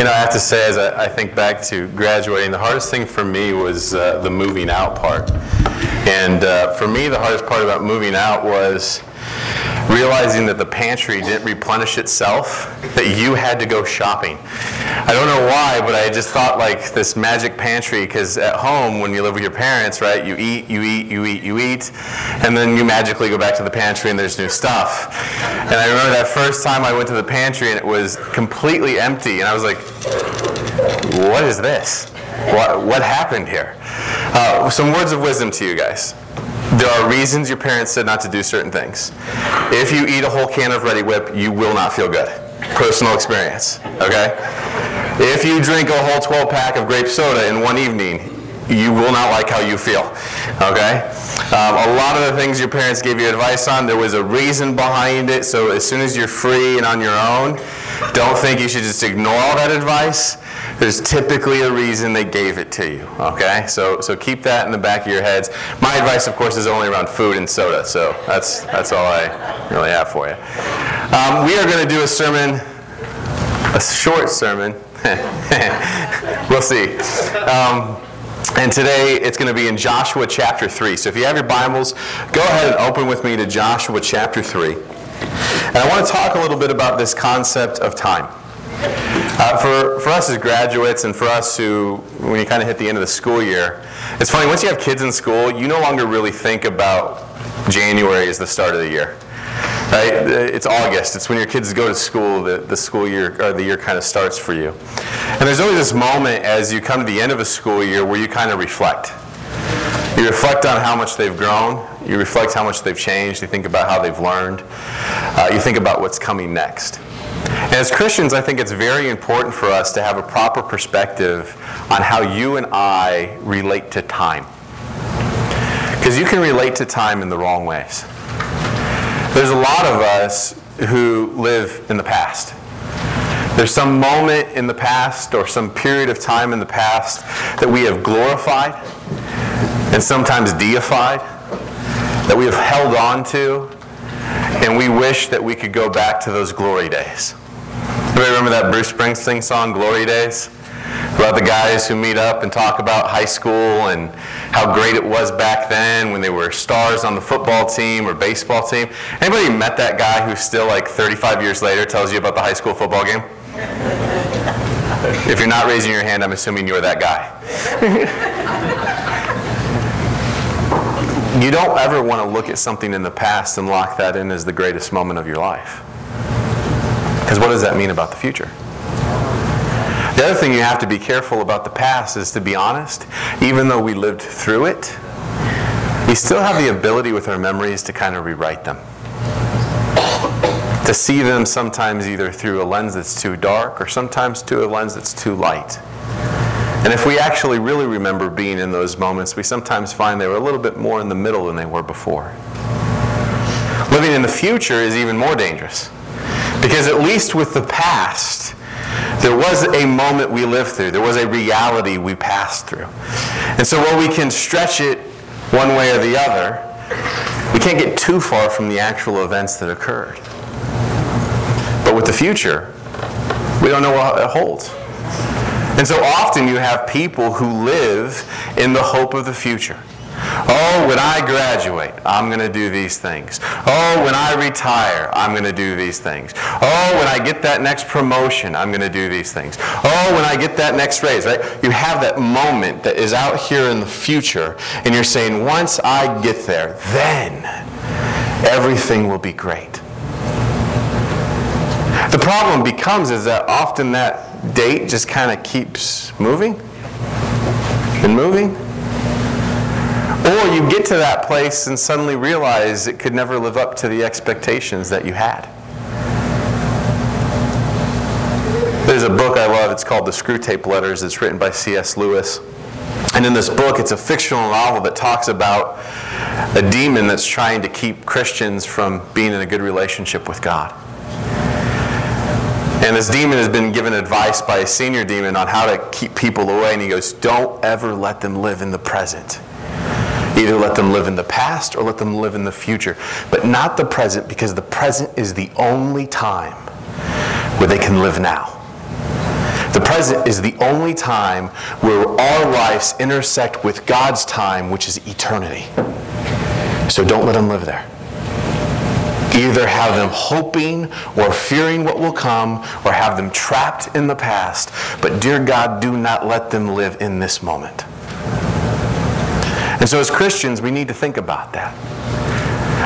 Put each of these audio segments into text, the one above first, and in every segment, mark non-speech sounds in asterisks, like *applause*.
You know, I have to say, as I, I think back to graduating, the hardest thing for me was uh, the moving out part. And uh, for me, the hardest part about moving out was realizing that the pantry didn't replenish itself, that you had to go shopping. I don't know why, but I just thought like this magic pantry, because at home, when you live with your parents, right, you eat, you eat, you eat, you eat, and then you magically go back to the pantry and there's new stuff. And I remember that first time I went to the pantry and it was completely empty, and I was like, what is this? What, what happened here? Uh, some words of wisdom to you guys. There are reasons your parents said not to do certain things. If you eat a whole can of Reddi-wip, you will not feel good. Personal experience, okay? If you drink a whole 12 pack of grape soda in one evening, you will not like how you feel, okay? Um, a lot of the things your parents gave you advice on, there was a reason behind it, so as soon as you're free and on your own, don't think you should just ignore all that advice. There's typically a reason they gave it to you, okay? So, so keep that in the back of your heads. My advice, of course, is only around food and soda, so that's, that's all I really have for you. Um, we are going to do a sermon, a short sermon. *laughs* we'll see. Um, and today it's going to be in Joshua chapter 3. So if you have your Bibles, go ahead and open with me to Joshua chapter 3. And I want to talk a little bit about this concept of time. Uh, for, for us as graduates and for us who, when you kind of hit the end of the school year, it's funny, once you have kids in school, you no longer really think about January as the start of the year. Right? It's August. It's when your kids go to school that the school year or the year kind of starts for you. And there's always this moment as you come to the end of a school year where you kind of reflect. You reflect on how much they've grown. You reflect how much they've changed. You think about how they've learned. Uh, you think about what's coming next. As Christians, I think it's very important for us to have a proper perspective on how you and I relate to time. Because you can relate to time in the wrong ways. There's a lot of us who live in the past. There's some moment in the past or some period of time in the past that we have glorified and sometimes deified, that we have held on to, and we wish that we could go back to those glory days. Anybody remember that Bruce Springsteen song, Glory Days? About the guys who meet up and talk about high school and how great it was back then when they were stars on the football team or baseball team. Anybody met that guy who still like 35 years later tells you about the high school football game? If you're not raising your hand, I'm assuming you're that guy. *laughs* you don't ever want to look at something in the past and lock that in as the greatest moment of your life. Because what does that mean about the future? The other thing you have to be careful about the past is to be honest, even though we lived through it, we still have the ability with our memories to kind of rewrite them. To see them sometimes either through a lens that's too dark or sometimes through a lens that's too light. And if we actually really remember being in those moments, we sometimes find they were a little bit more in the middle than they were before. Living in the future is even more dangerous. Because at least with the past, there was a moment we lived through. There was a reality we passed through. And so while we can stretch it one way or the other, we can't get too far from the actual events that occurred. But with the future, we don't know what it holds. And so often you have people who live in the hope of the future. Oh, when I graduate, I'm going to do these things. Oh, when I retire, I'm going to do these things. Oh, when I get that next promotion, I'm going to do these things. Oh, when I get that next raise, right? You have that moment that is out here in the future, and you're saying, once I get there, then everything will be great. The problem becomes is that often that date just kind of keeps moving and moving or you get to that place and suddenly realize it could never live up to the expectations that you had. There's a book I love, it's called The Screwtape Letters. It's written by C.S. Lewis. And in this book, it's a fictional novel that talks about a demon that's trying to keep Christians from being in a good relationship with God. And this demon has been given advice by a senior demon on how to keep people away. And he goes, Don't ever let them live in the present. Either let them live in the past or let them live in the future, but not the present because the present is the only time where they can live now. The present is the only time where our lives intersect with God's time, which is eternity. So don't let them live there. Either have them hoping or fearing what will come, or have them trapped in the past. But, dear God, do not let them live in this moment. And so, as Christians, we need to think about that.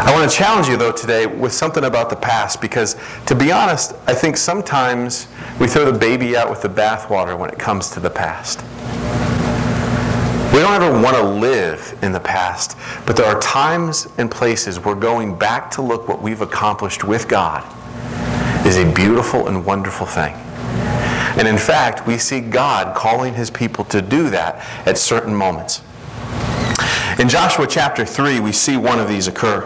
I want to challenge you, though, today with something about the past because, to be honest, I think sometimes we throw the baby out with the bathwater when it comes to the past. We don't ever want to live in the past, but there are times and places where going back to look what we've accomplished with God is a beautiful and wonderful thing. And in fact, we see God calling his people to do that at certain moments. In Joshua chapter 3, we see one of these occur.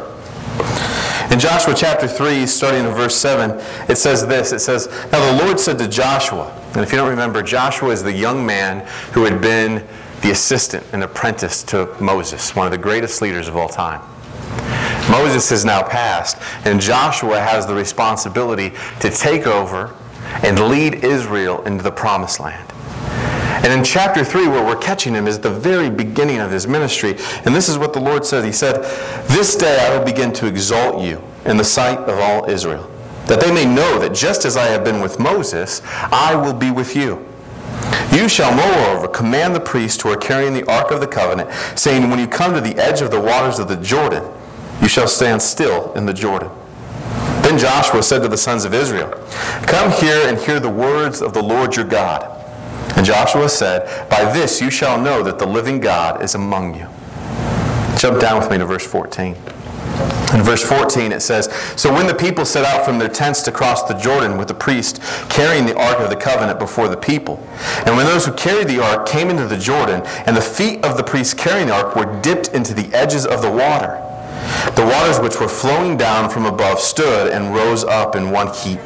In Joshua chapter 3, starting in verse 7, it says this It says, Now the Lord said to Joshua, and if you don't remember, Joshua is the young man who had been the assistant and apprentice to Moses, one of the greatest leaders of all time. Moses has now passed, and Joshua has the responsibility to take over and lead Israel into the promised land. And in chapter 3, where we're catching him, is the very beginning of his ministry. And this is what the Lord says He said, This day I will begin to exalt you in the sight of all Israel, that they may know that just as I have been with Moses, I will be with you. You shall moreover command the priests who are carrying the ark of the covenant, saying, When you come to the edge of the waters of the Jordan, you shall stand still in the Jordan. Then Joshua said to the sons of Israel, Come here and hear the words of the Lord your God. And Joshua said, By this you shall know that the living God is among you. Jump down with me to verse 14. In verse 14 it says, So when the people set out from their tents to cross the Jordan with the priest carrying the ark of the covenant before the people, and when those who carried the ark came into the Jordan, and the feet of the priest carrying the ark were dipped into the edges of the water, the waters which were flowing down from above stood and rose up in one heap,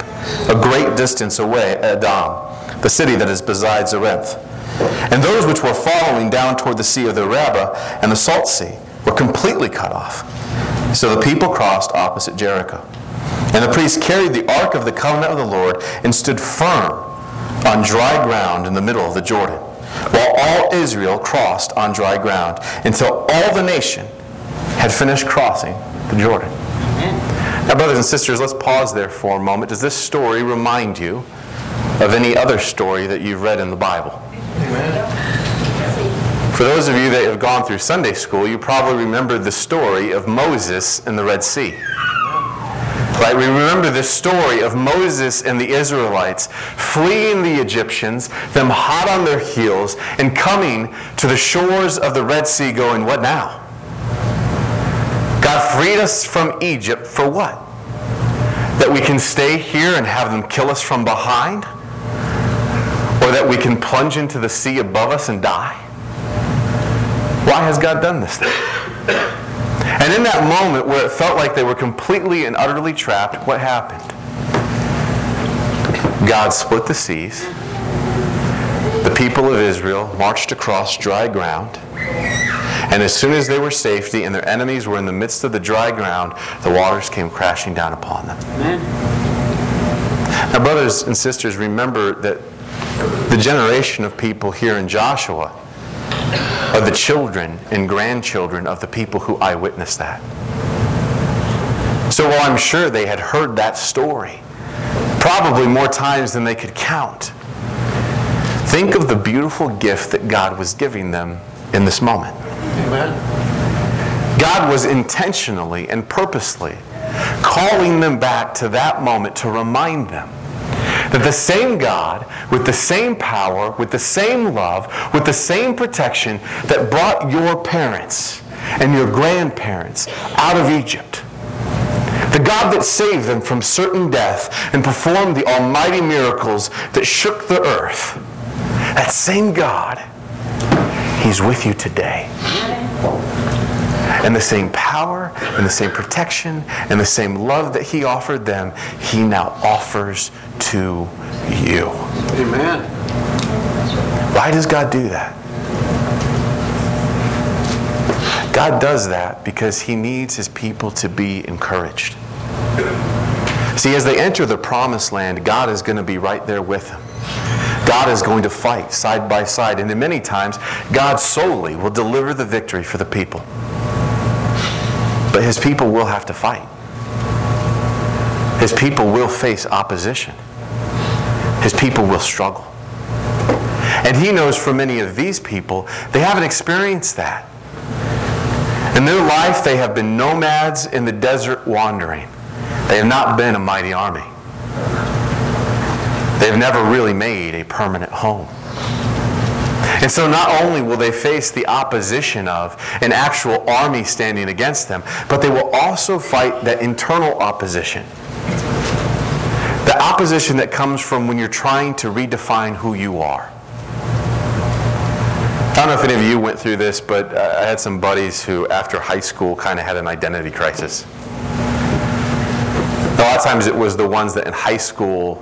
a great distance away, uh, at Adam, the city that is beside Zarethan. And those which were following down toward the sea of the Arabah and the Salt Sea were completely cut off. So the people crossed opposite Jericho. And the priests carried the ark of the covenant of the Lord and stood firm on dry ground in the middle of the Jordan, while all Israel crossed on dry ground until all the nation had finished crossing the Jordan. Now, brothers and sisters, let's pause there for a moment. Does this story remind you of any other story that you've read in the Bible? Amen. For those of you that have gone through Sunday school, you probably remember the story of Moses and the Red Sea. Right? We remember the story of Moses and the Israelites fleeing the Egyptians, them hot on their heels, and coming to the shores of the Red Sea going, What now? God freed us from Egypt for what? That we can stay here and have them kill us from behind? That we can plunge into the sea above us and die? Why has God done this thing? And in that moment where it felt like they were completely and utterly trapped, what happened? God split the seas. The people of Israel marched across dry ground. And as soon as they were safety and their enemies were in the midst of the dry ground, the waters came crashing down upon them. Amen. Now, brothers and sisters, remember that the generation of people here in Joshua are the children and grandchildren of the people who eyewitnessed that. So while I'm sure they had heard that story, probably more times than they could count, think of the beautiful gift that God was giving them in this moment. Amen. God was intentionally and purposely calling them back to that moment to remind them that the same God, with the same power, with the same love, with the same protection that brought your parents and your grandparents out of Egypt, the God that saved them from certain death and performed the almighty miracles that shook the earth, that same God, He's with you today. And the same power and the same protection and the same love that he offered them, he now offers to you. Amen. Why does God do that? God does that because he needs his people to be encouraged. See, as they enter the promised land, God is going to be right there with them. God is going to fight side by side. And in many times, God solely will deliver the victory for the people. But his people will have to fight. His people will face opposition. His people will struggle. And he knows for many of these people, they haven't experienced that. In their life, they have been nomads in the desert wandering. They have not been a mighty army. They've never really made a permanent home. And so not only will they face the opposition of an actual army standing against them, but they will also fight that internal opposition. The opposition that comes from when you're trying to redefine who you are. I don't know if any of you went through this, but uh, I had some buddies who, after high school, kind of had an identity crisis. A lot of times it was the ones that in high school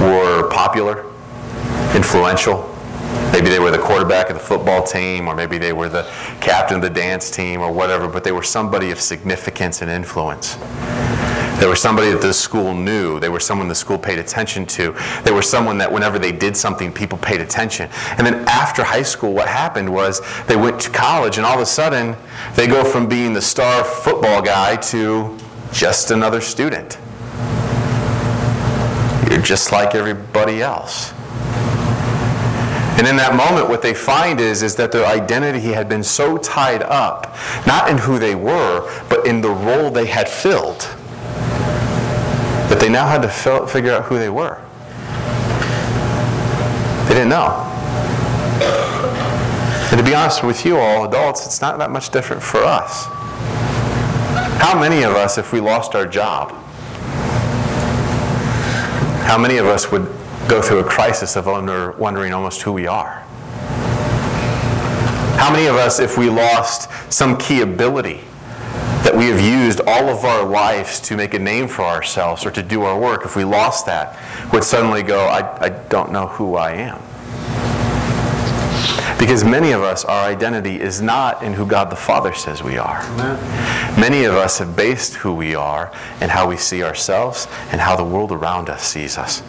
were popular, influential. Maybe they were the quarterback of the football team, or maybe they were the captain of the dance team, or whatever, but they were somebody of significance and influence. They were somebody that the school knew. They were someone the school paid attention to. They were someone that whenever they did something, people paid attention. And then after high school, what happened was they went to college, and all of a sudden, they go from being the star football guy to just another student. You're just like everybody else. And in that moment, what they find is, is that their identity had been so tied up, not in who they were, but in the role they had filled, that they now had to fill, figure out who they were. They didn't know. And to be honest with you all, adults, it's not that much different for us. How many of us, if we lost our job, how many of us would go through a crisis of wondering almost who we are? How many of us, if we lost some key ability that we have used all of our lives to make a name for ourselves or to do our work, if we lost that, would suddenly go, I, I don't know who I am? Because many of us, our identity is not in who God the Father says we are. Amen. Many of us have based who we are and how we see ourselves and how the world around us sees us.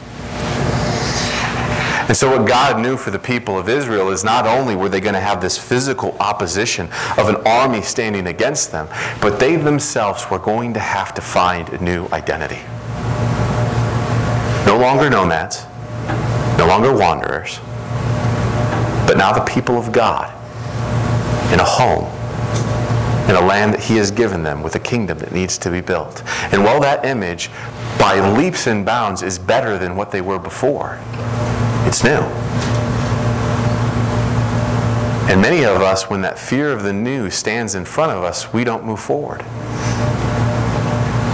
And so, what God knew for the people of Israel is not only were they going to have this physical opposition of an army standing against them, but they themselves were going to have to find a new identity. No longer nomads, no longer wanderers, but now the people of God in a home, in a land that He has given them with a kingdom that needs to be built. And while that image, by leaps and bounds, is better than what they were before, it's new. And many of us, when that fear of the new stands in front of us, we don't move forward.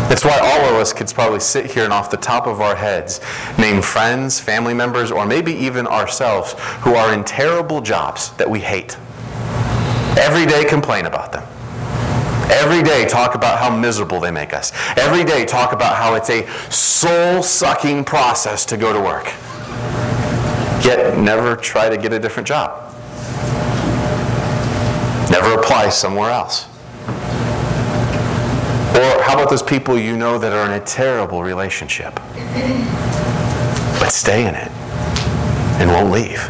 That's why all of us could probably sit here and off the top of our heads name friends, family members, or maybe even ourselves who are in terrible jobs that we hate. Every day complain about them. Every day talk about how miserable they make us. Every day talk about how it's a soul sucking process to go to work. Yet never try to get a different job. Never apply somewhere else. Or how about those people you know that are in a terrible relationship, but stay in it and won't leave?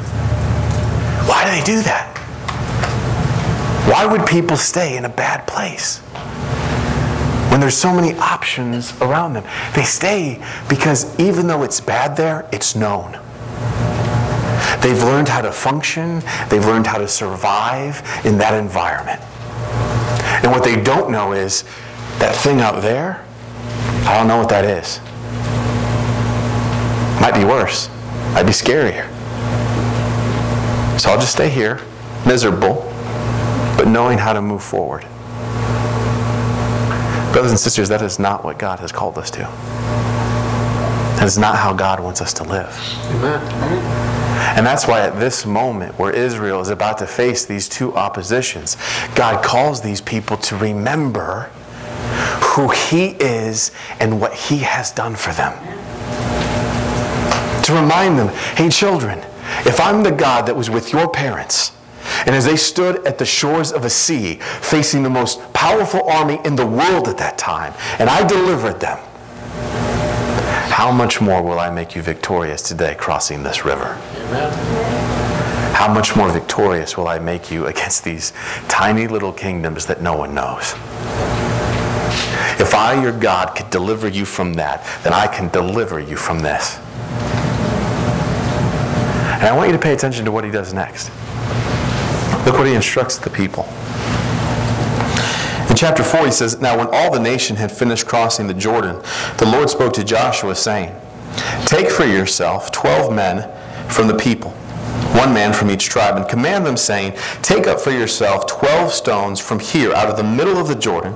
Why do they do that? Why would people stay in a bad place? When there's so many options around them, they stay because even though it's bad there, it's known. They've learned how to function, they've learned how to survive in that environment. And what they don't know is that thing out there, I don't know what that is. Might be worse. Might be scarier. So I'll just stay here, miserable, but knowing how to move forward. Brothers and sisters, that is not what God has called us to. That is not how God wants us to live. Amen. And that's why at this moment where Israel is about to face these two oppositions, God calls these people to remember who He is and what He has done for them. To remind them, hey, children, if I'm the God that was with your parents, and as they stood at the shores of a sea, facing the most powerful army in the world at that time, and I delivered them, how much more will I make you victorious today crossing this river? Amen. How much more victorious will I make you against these tiny little kingdoms that no one knows? If I, your God, could deliver you from that, then I can deliver you from this. And I want you to pay attention to what he does next. Look what he instructs the people. Chapter 4, he says, Now when all the nation had finished crossing the Jordan, the Lord spoke to Joshua, saying, Take for yourself twelve men from the people, one man from each tribe, and command them, saying, Take up for yourself twelve stones from here, out of the middle of the Jordan,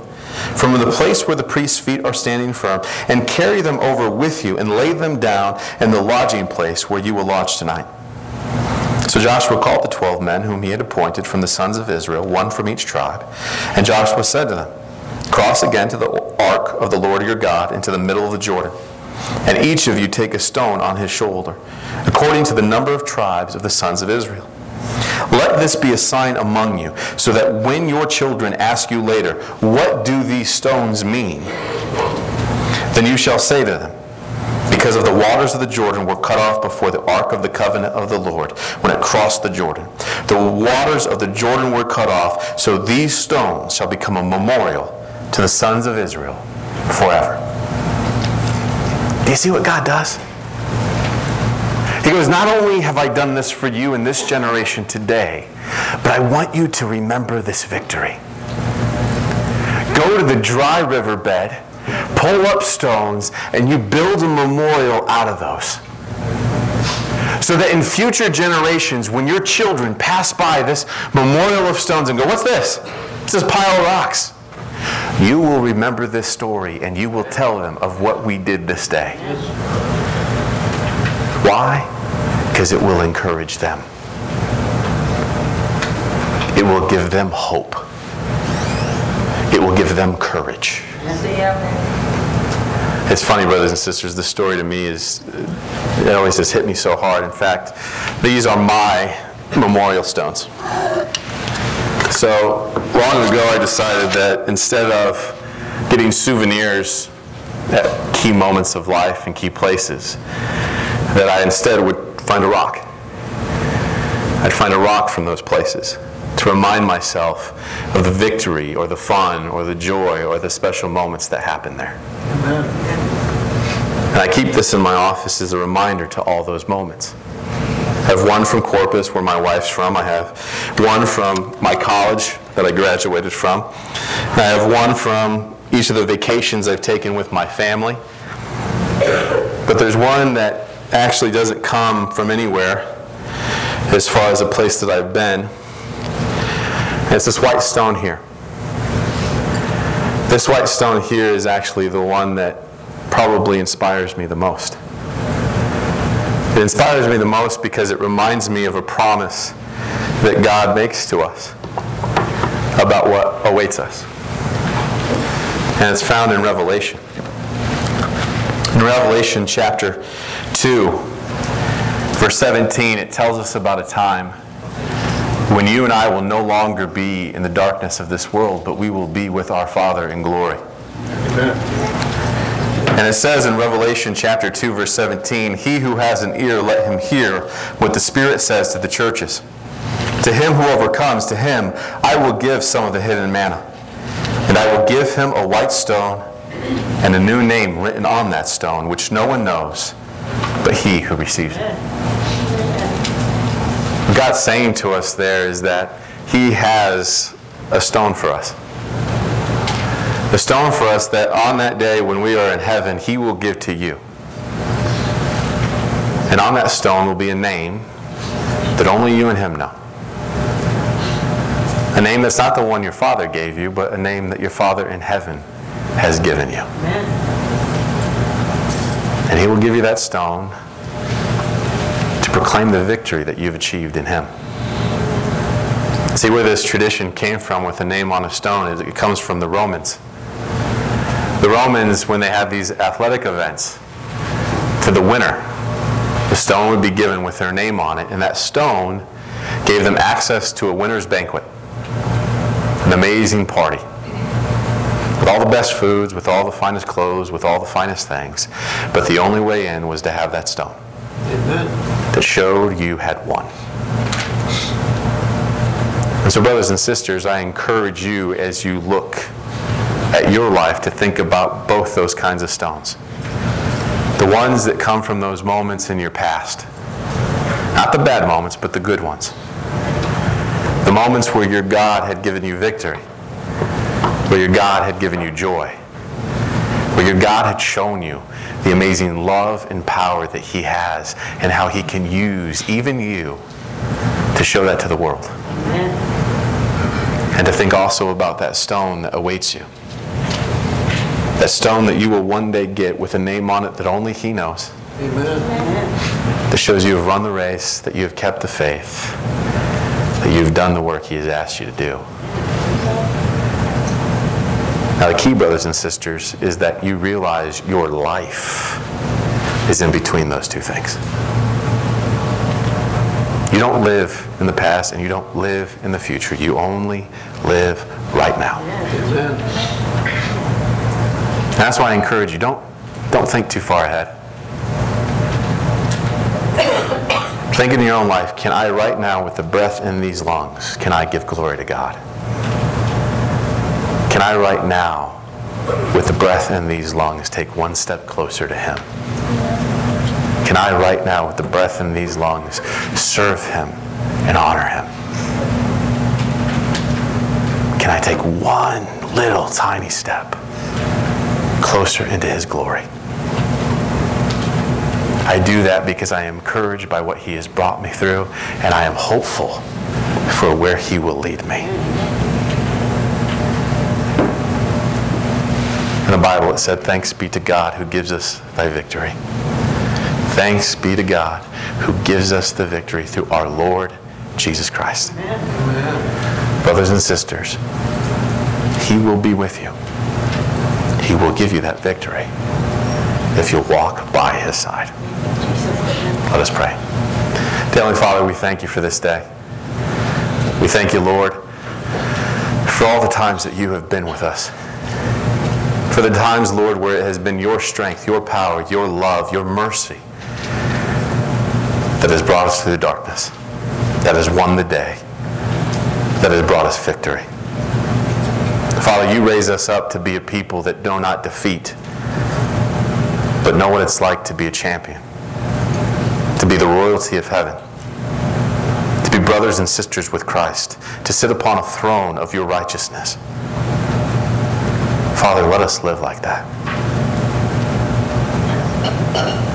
from the place where the priest's feet are standing firm, and carry them over with you, and lay them down in the lodging place where you will lodge tonight. So Joshua called the twelve men whom he had appointed from the sons of Israel, one from each tribe. And Joshua said to them, Cross again to the ark of the Lord your God into the middle of the Jordan. And each of you take a stone on his shoulder, according to the number of tribes of the sons of Israel. Let this be a sign among you, so that when your children ask you later, What do these stones mean? Then you shall say to them, because of the waters of the Jordan were cut off before the ark of the covenant of the Lord when it crossed the Jordan. The waters of the Jordan were cut off, so these stones shall become a memorial to the sons of Israel forever. Do you see what God does? He goes, Not only have I done this for you in this generation today, but I want you to remember this victory. Go to the dry riverbed pull up stones, and you build a memorial out of those. So that in future generations, when your children pass by this memorial of stones and go, What's this? It's this pile of rocks. You will remember this story and you will tell them of what we did this day. Why? Because it will encourage them, it will give them hope, it will give them courage. It's funny, brothers and sisters, the story to me is, it always has hit me so hard. In fact, these are my memorial stones. So long ago, I decided that instead of getting souvenirs at key moments of life and key places, that I instead would find a rock. I'd find a rock from those places to remind myself of the victory or the fun or the joy or the special moments that happened there. Amen. And I keep this in my office as a reminder to all those moments. I have one from Corpus, where my wife's from. I have one from my college that I graduated from. I have one from each of the vacations I've taken with my family. But there's one that actually doesn't come from anywhere as far as a place that I've been. It's this white stone here. This white stone here is actually the one that probably inspires me the most. It inspires me the most because it reminds me of a promise that God makes to us about what awaits us. And it's found in Revelation. In Revelation chapter 2, verse 17, it tells us about a time when you and I will no longer be in the darkness of this world, but we will be with our Father in glory. Amen. And it says in Revelation chapter 2, verse 17, He who has an ear, let him hear what the Spirit says to the churches. To him who overcomes, to him I will give some of the hidden manna. And I will give him a white stone and a new name written on that stone, which no one knows but he who receives it. What God's saying to us there is that He has a stone for us. A stone for us that on that day when we are in heaven, He will give to you. And on that stone will be a name that only you and Him know. A name that's not the one your Father gave you, but a name that your Father in heaven has given you. Amen. And He will give you that stone to proclaim the victory that you've achieved in Him. See where this tradition came from with the name on a stone it comes from the Romans. The Romans, when they had these athletic events, to the winner, the stone would be given with their name on it, and that stone gave them access to a winner's banquet, an amazing party with all the best foods, with all the finest clothes, with all the finest things. But the only way in was to have that stone Amen. that showed you had won. And so, brothers and sisters, I encourage you as you look at your life to think about both those kinds of stones. The ones that come from those moments in your past. Not the bad moments, but the good ones. The moments where your God had given you victory, where your God had given you joy, where your God had shown you the amazing love and power that He has, and how He can use even you to show that to the world. And to think also about that stone that awaits you. That stone that you will one day get with a name on it that only He knows. Amen. That shows you have run the race, that you have kept the faith, that you've done the work He has asked you to do. Now, the key, brothers and sisters, is that you realize your life is in between those two things. You don't live in the past and you don't live in the future. You only live right now. Amen. That's why I encourage you don't, don't think too far ahead. Think in your own life can I, right now, with the breath in these lungs, can I give glory to God? Can I, right now, with the breath in these lungs, take one step closer to Him? Can I, right now, with the breath in these lungs, serve Him and honor Him? Can I take one little tiny step closer into His glory? I do that because I am encouraged by what He has brought me through, and I am hopeful for where He will lead me. In the Bible, it said, Thanks be to God who gives us thy victory. Thanks be to God who gives us the victory through our Lord Jesus Christ. Brothers and sisters, He will be with you. He will give you that victory if you'll walk by His side. Let us pray. Heavenly Father, we thank you for this day. We thank you, Lord, for all the times that you have been with us. For the times, Lord, where it has been your strength, your power, your love, your mercy that has brought us through the darkness, that has won the day, that has brought us victory. Father, you raise us up to be a people that do not defeat, but know what it's like to be a champion, to be the royalty of heaven, to be brothers and sisters with Christ, to sit upon a throne of your righteousness. Father, let us live like that.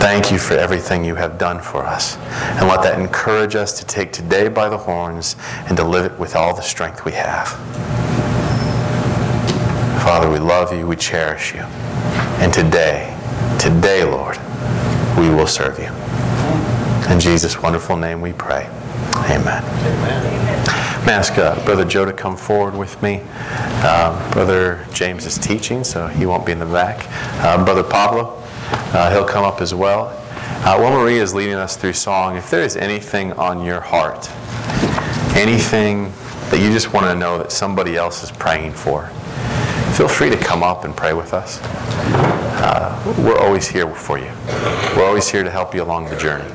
Thank you for everything you have done for us. And let that encourage us to take today by the horns and to live it with all the strength we have. Father, we love you, we cherish you. And today, today, Lord, we will serve you. In Jesus' wonderful name we pray. Amen. I'm ask uh, Brother Joe to come forward with me. Uh, Brother James is teaching, so he won't be in the back. Uh, Brother Pablo, uh, he'll come up as well. Uh, while Maria is leading us through song, if there is anything on your heart, anything that you just want to know that somebody else is praying for, feel free to come up and pray with us. Uh, we're always here for you. We're always here to help you along the journey.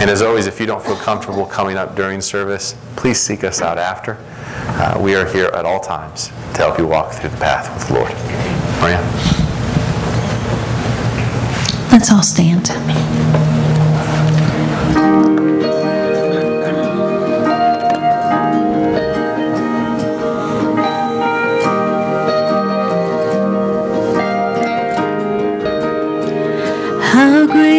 And as always, if you don't feel comfortable coming up during service, please seek us out after. Uh, we are here at all times to help you walk through the path with the Lord. Maria? Let's all stand.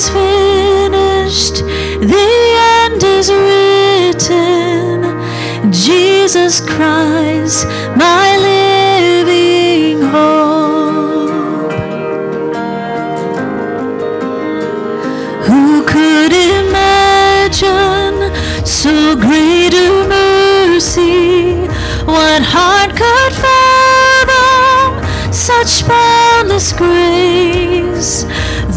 is finished, the end is written. Jesus Christ, my living hope. Who could imagine so great a mercy? What heart could fathom such boundless grace?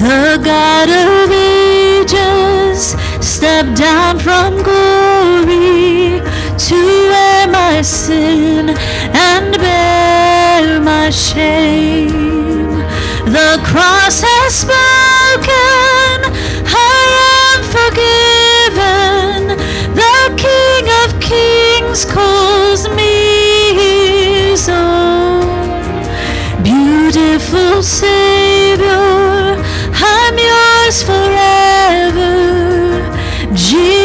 The God of ages stepped down from glory to wear my sin and bear my shame. The cross has spoken, I am forgiven. The King of Kings calls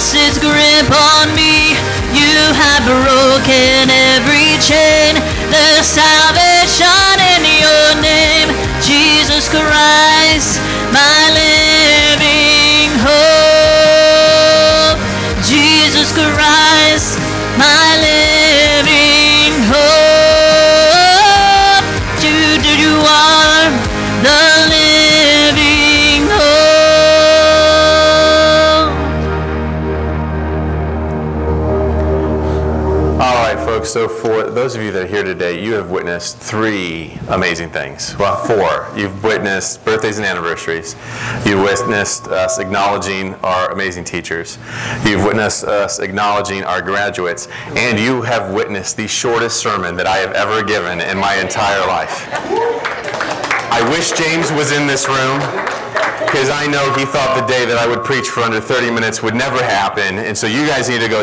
lost its grip on me. You have broken every chain. There's salvation those of you that are here today, you have witnessed three amazing things. Well, four. You've witnessed birthdays and anniversaries. You've witnessed us acknowledging our amazing teachers. You've witnessed us acknowledging our graduates. And you have witnessed the shortest sermon that I have ever given in my entire life. I wish James was in this room because I know he thought the day that I would preach for under 30 minutes would never happen. And so you guys need to go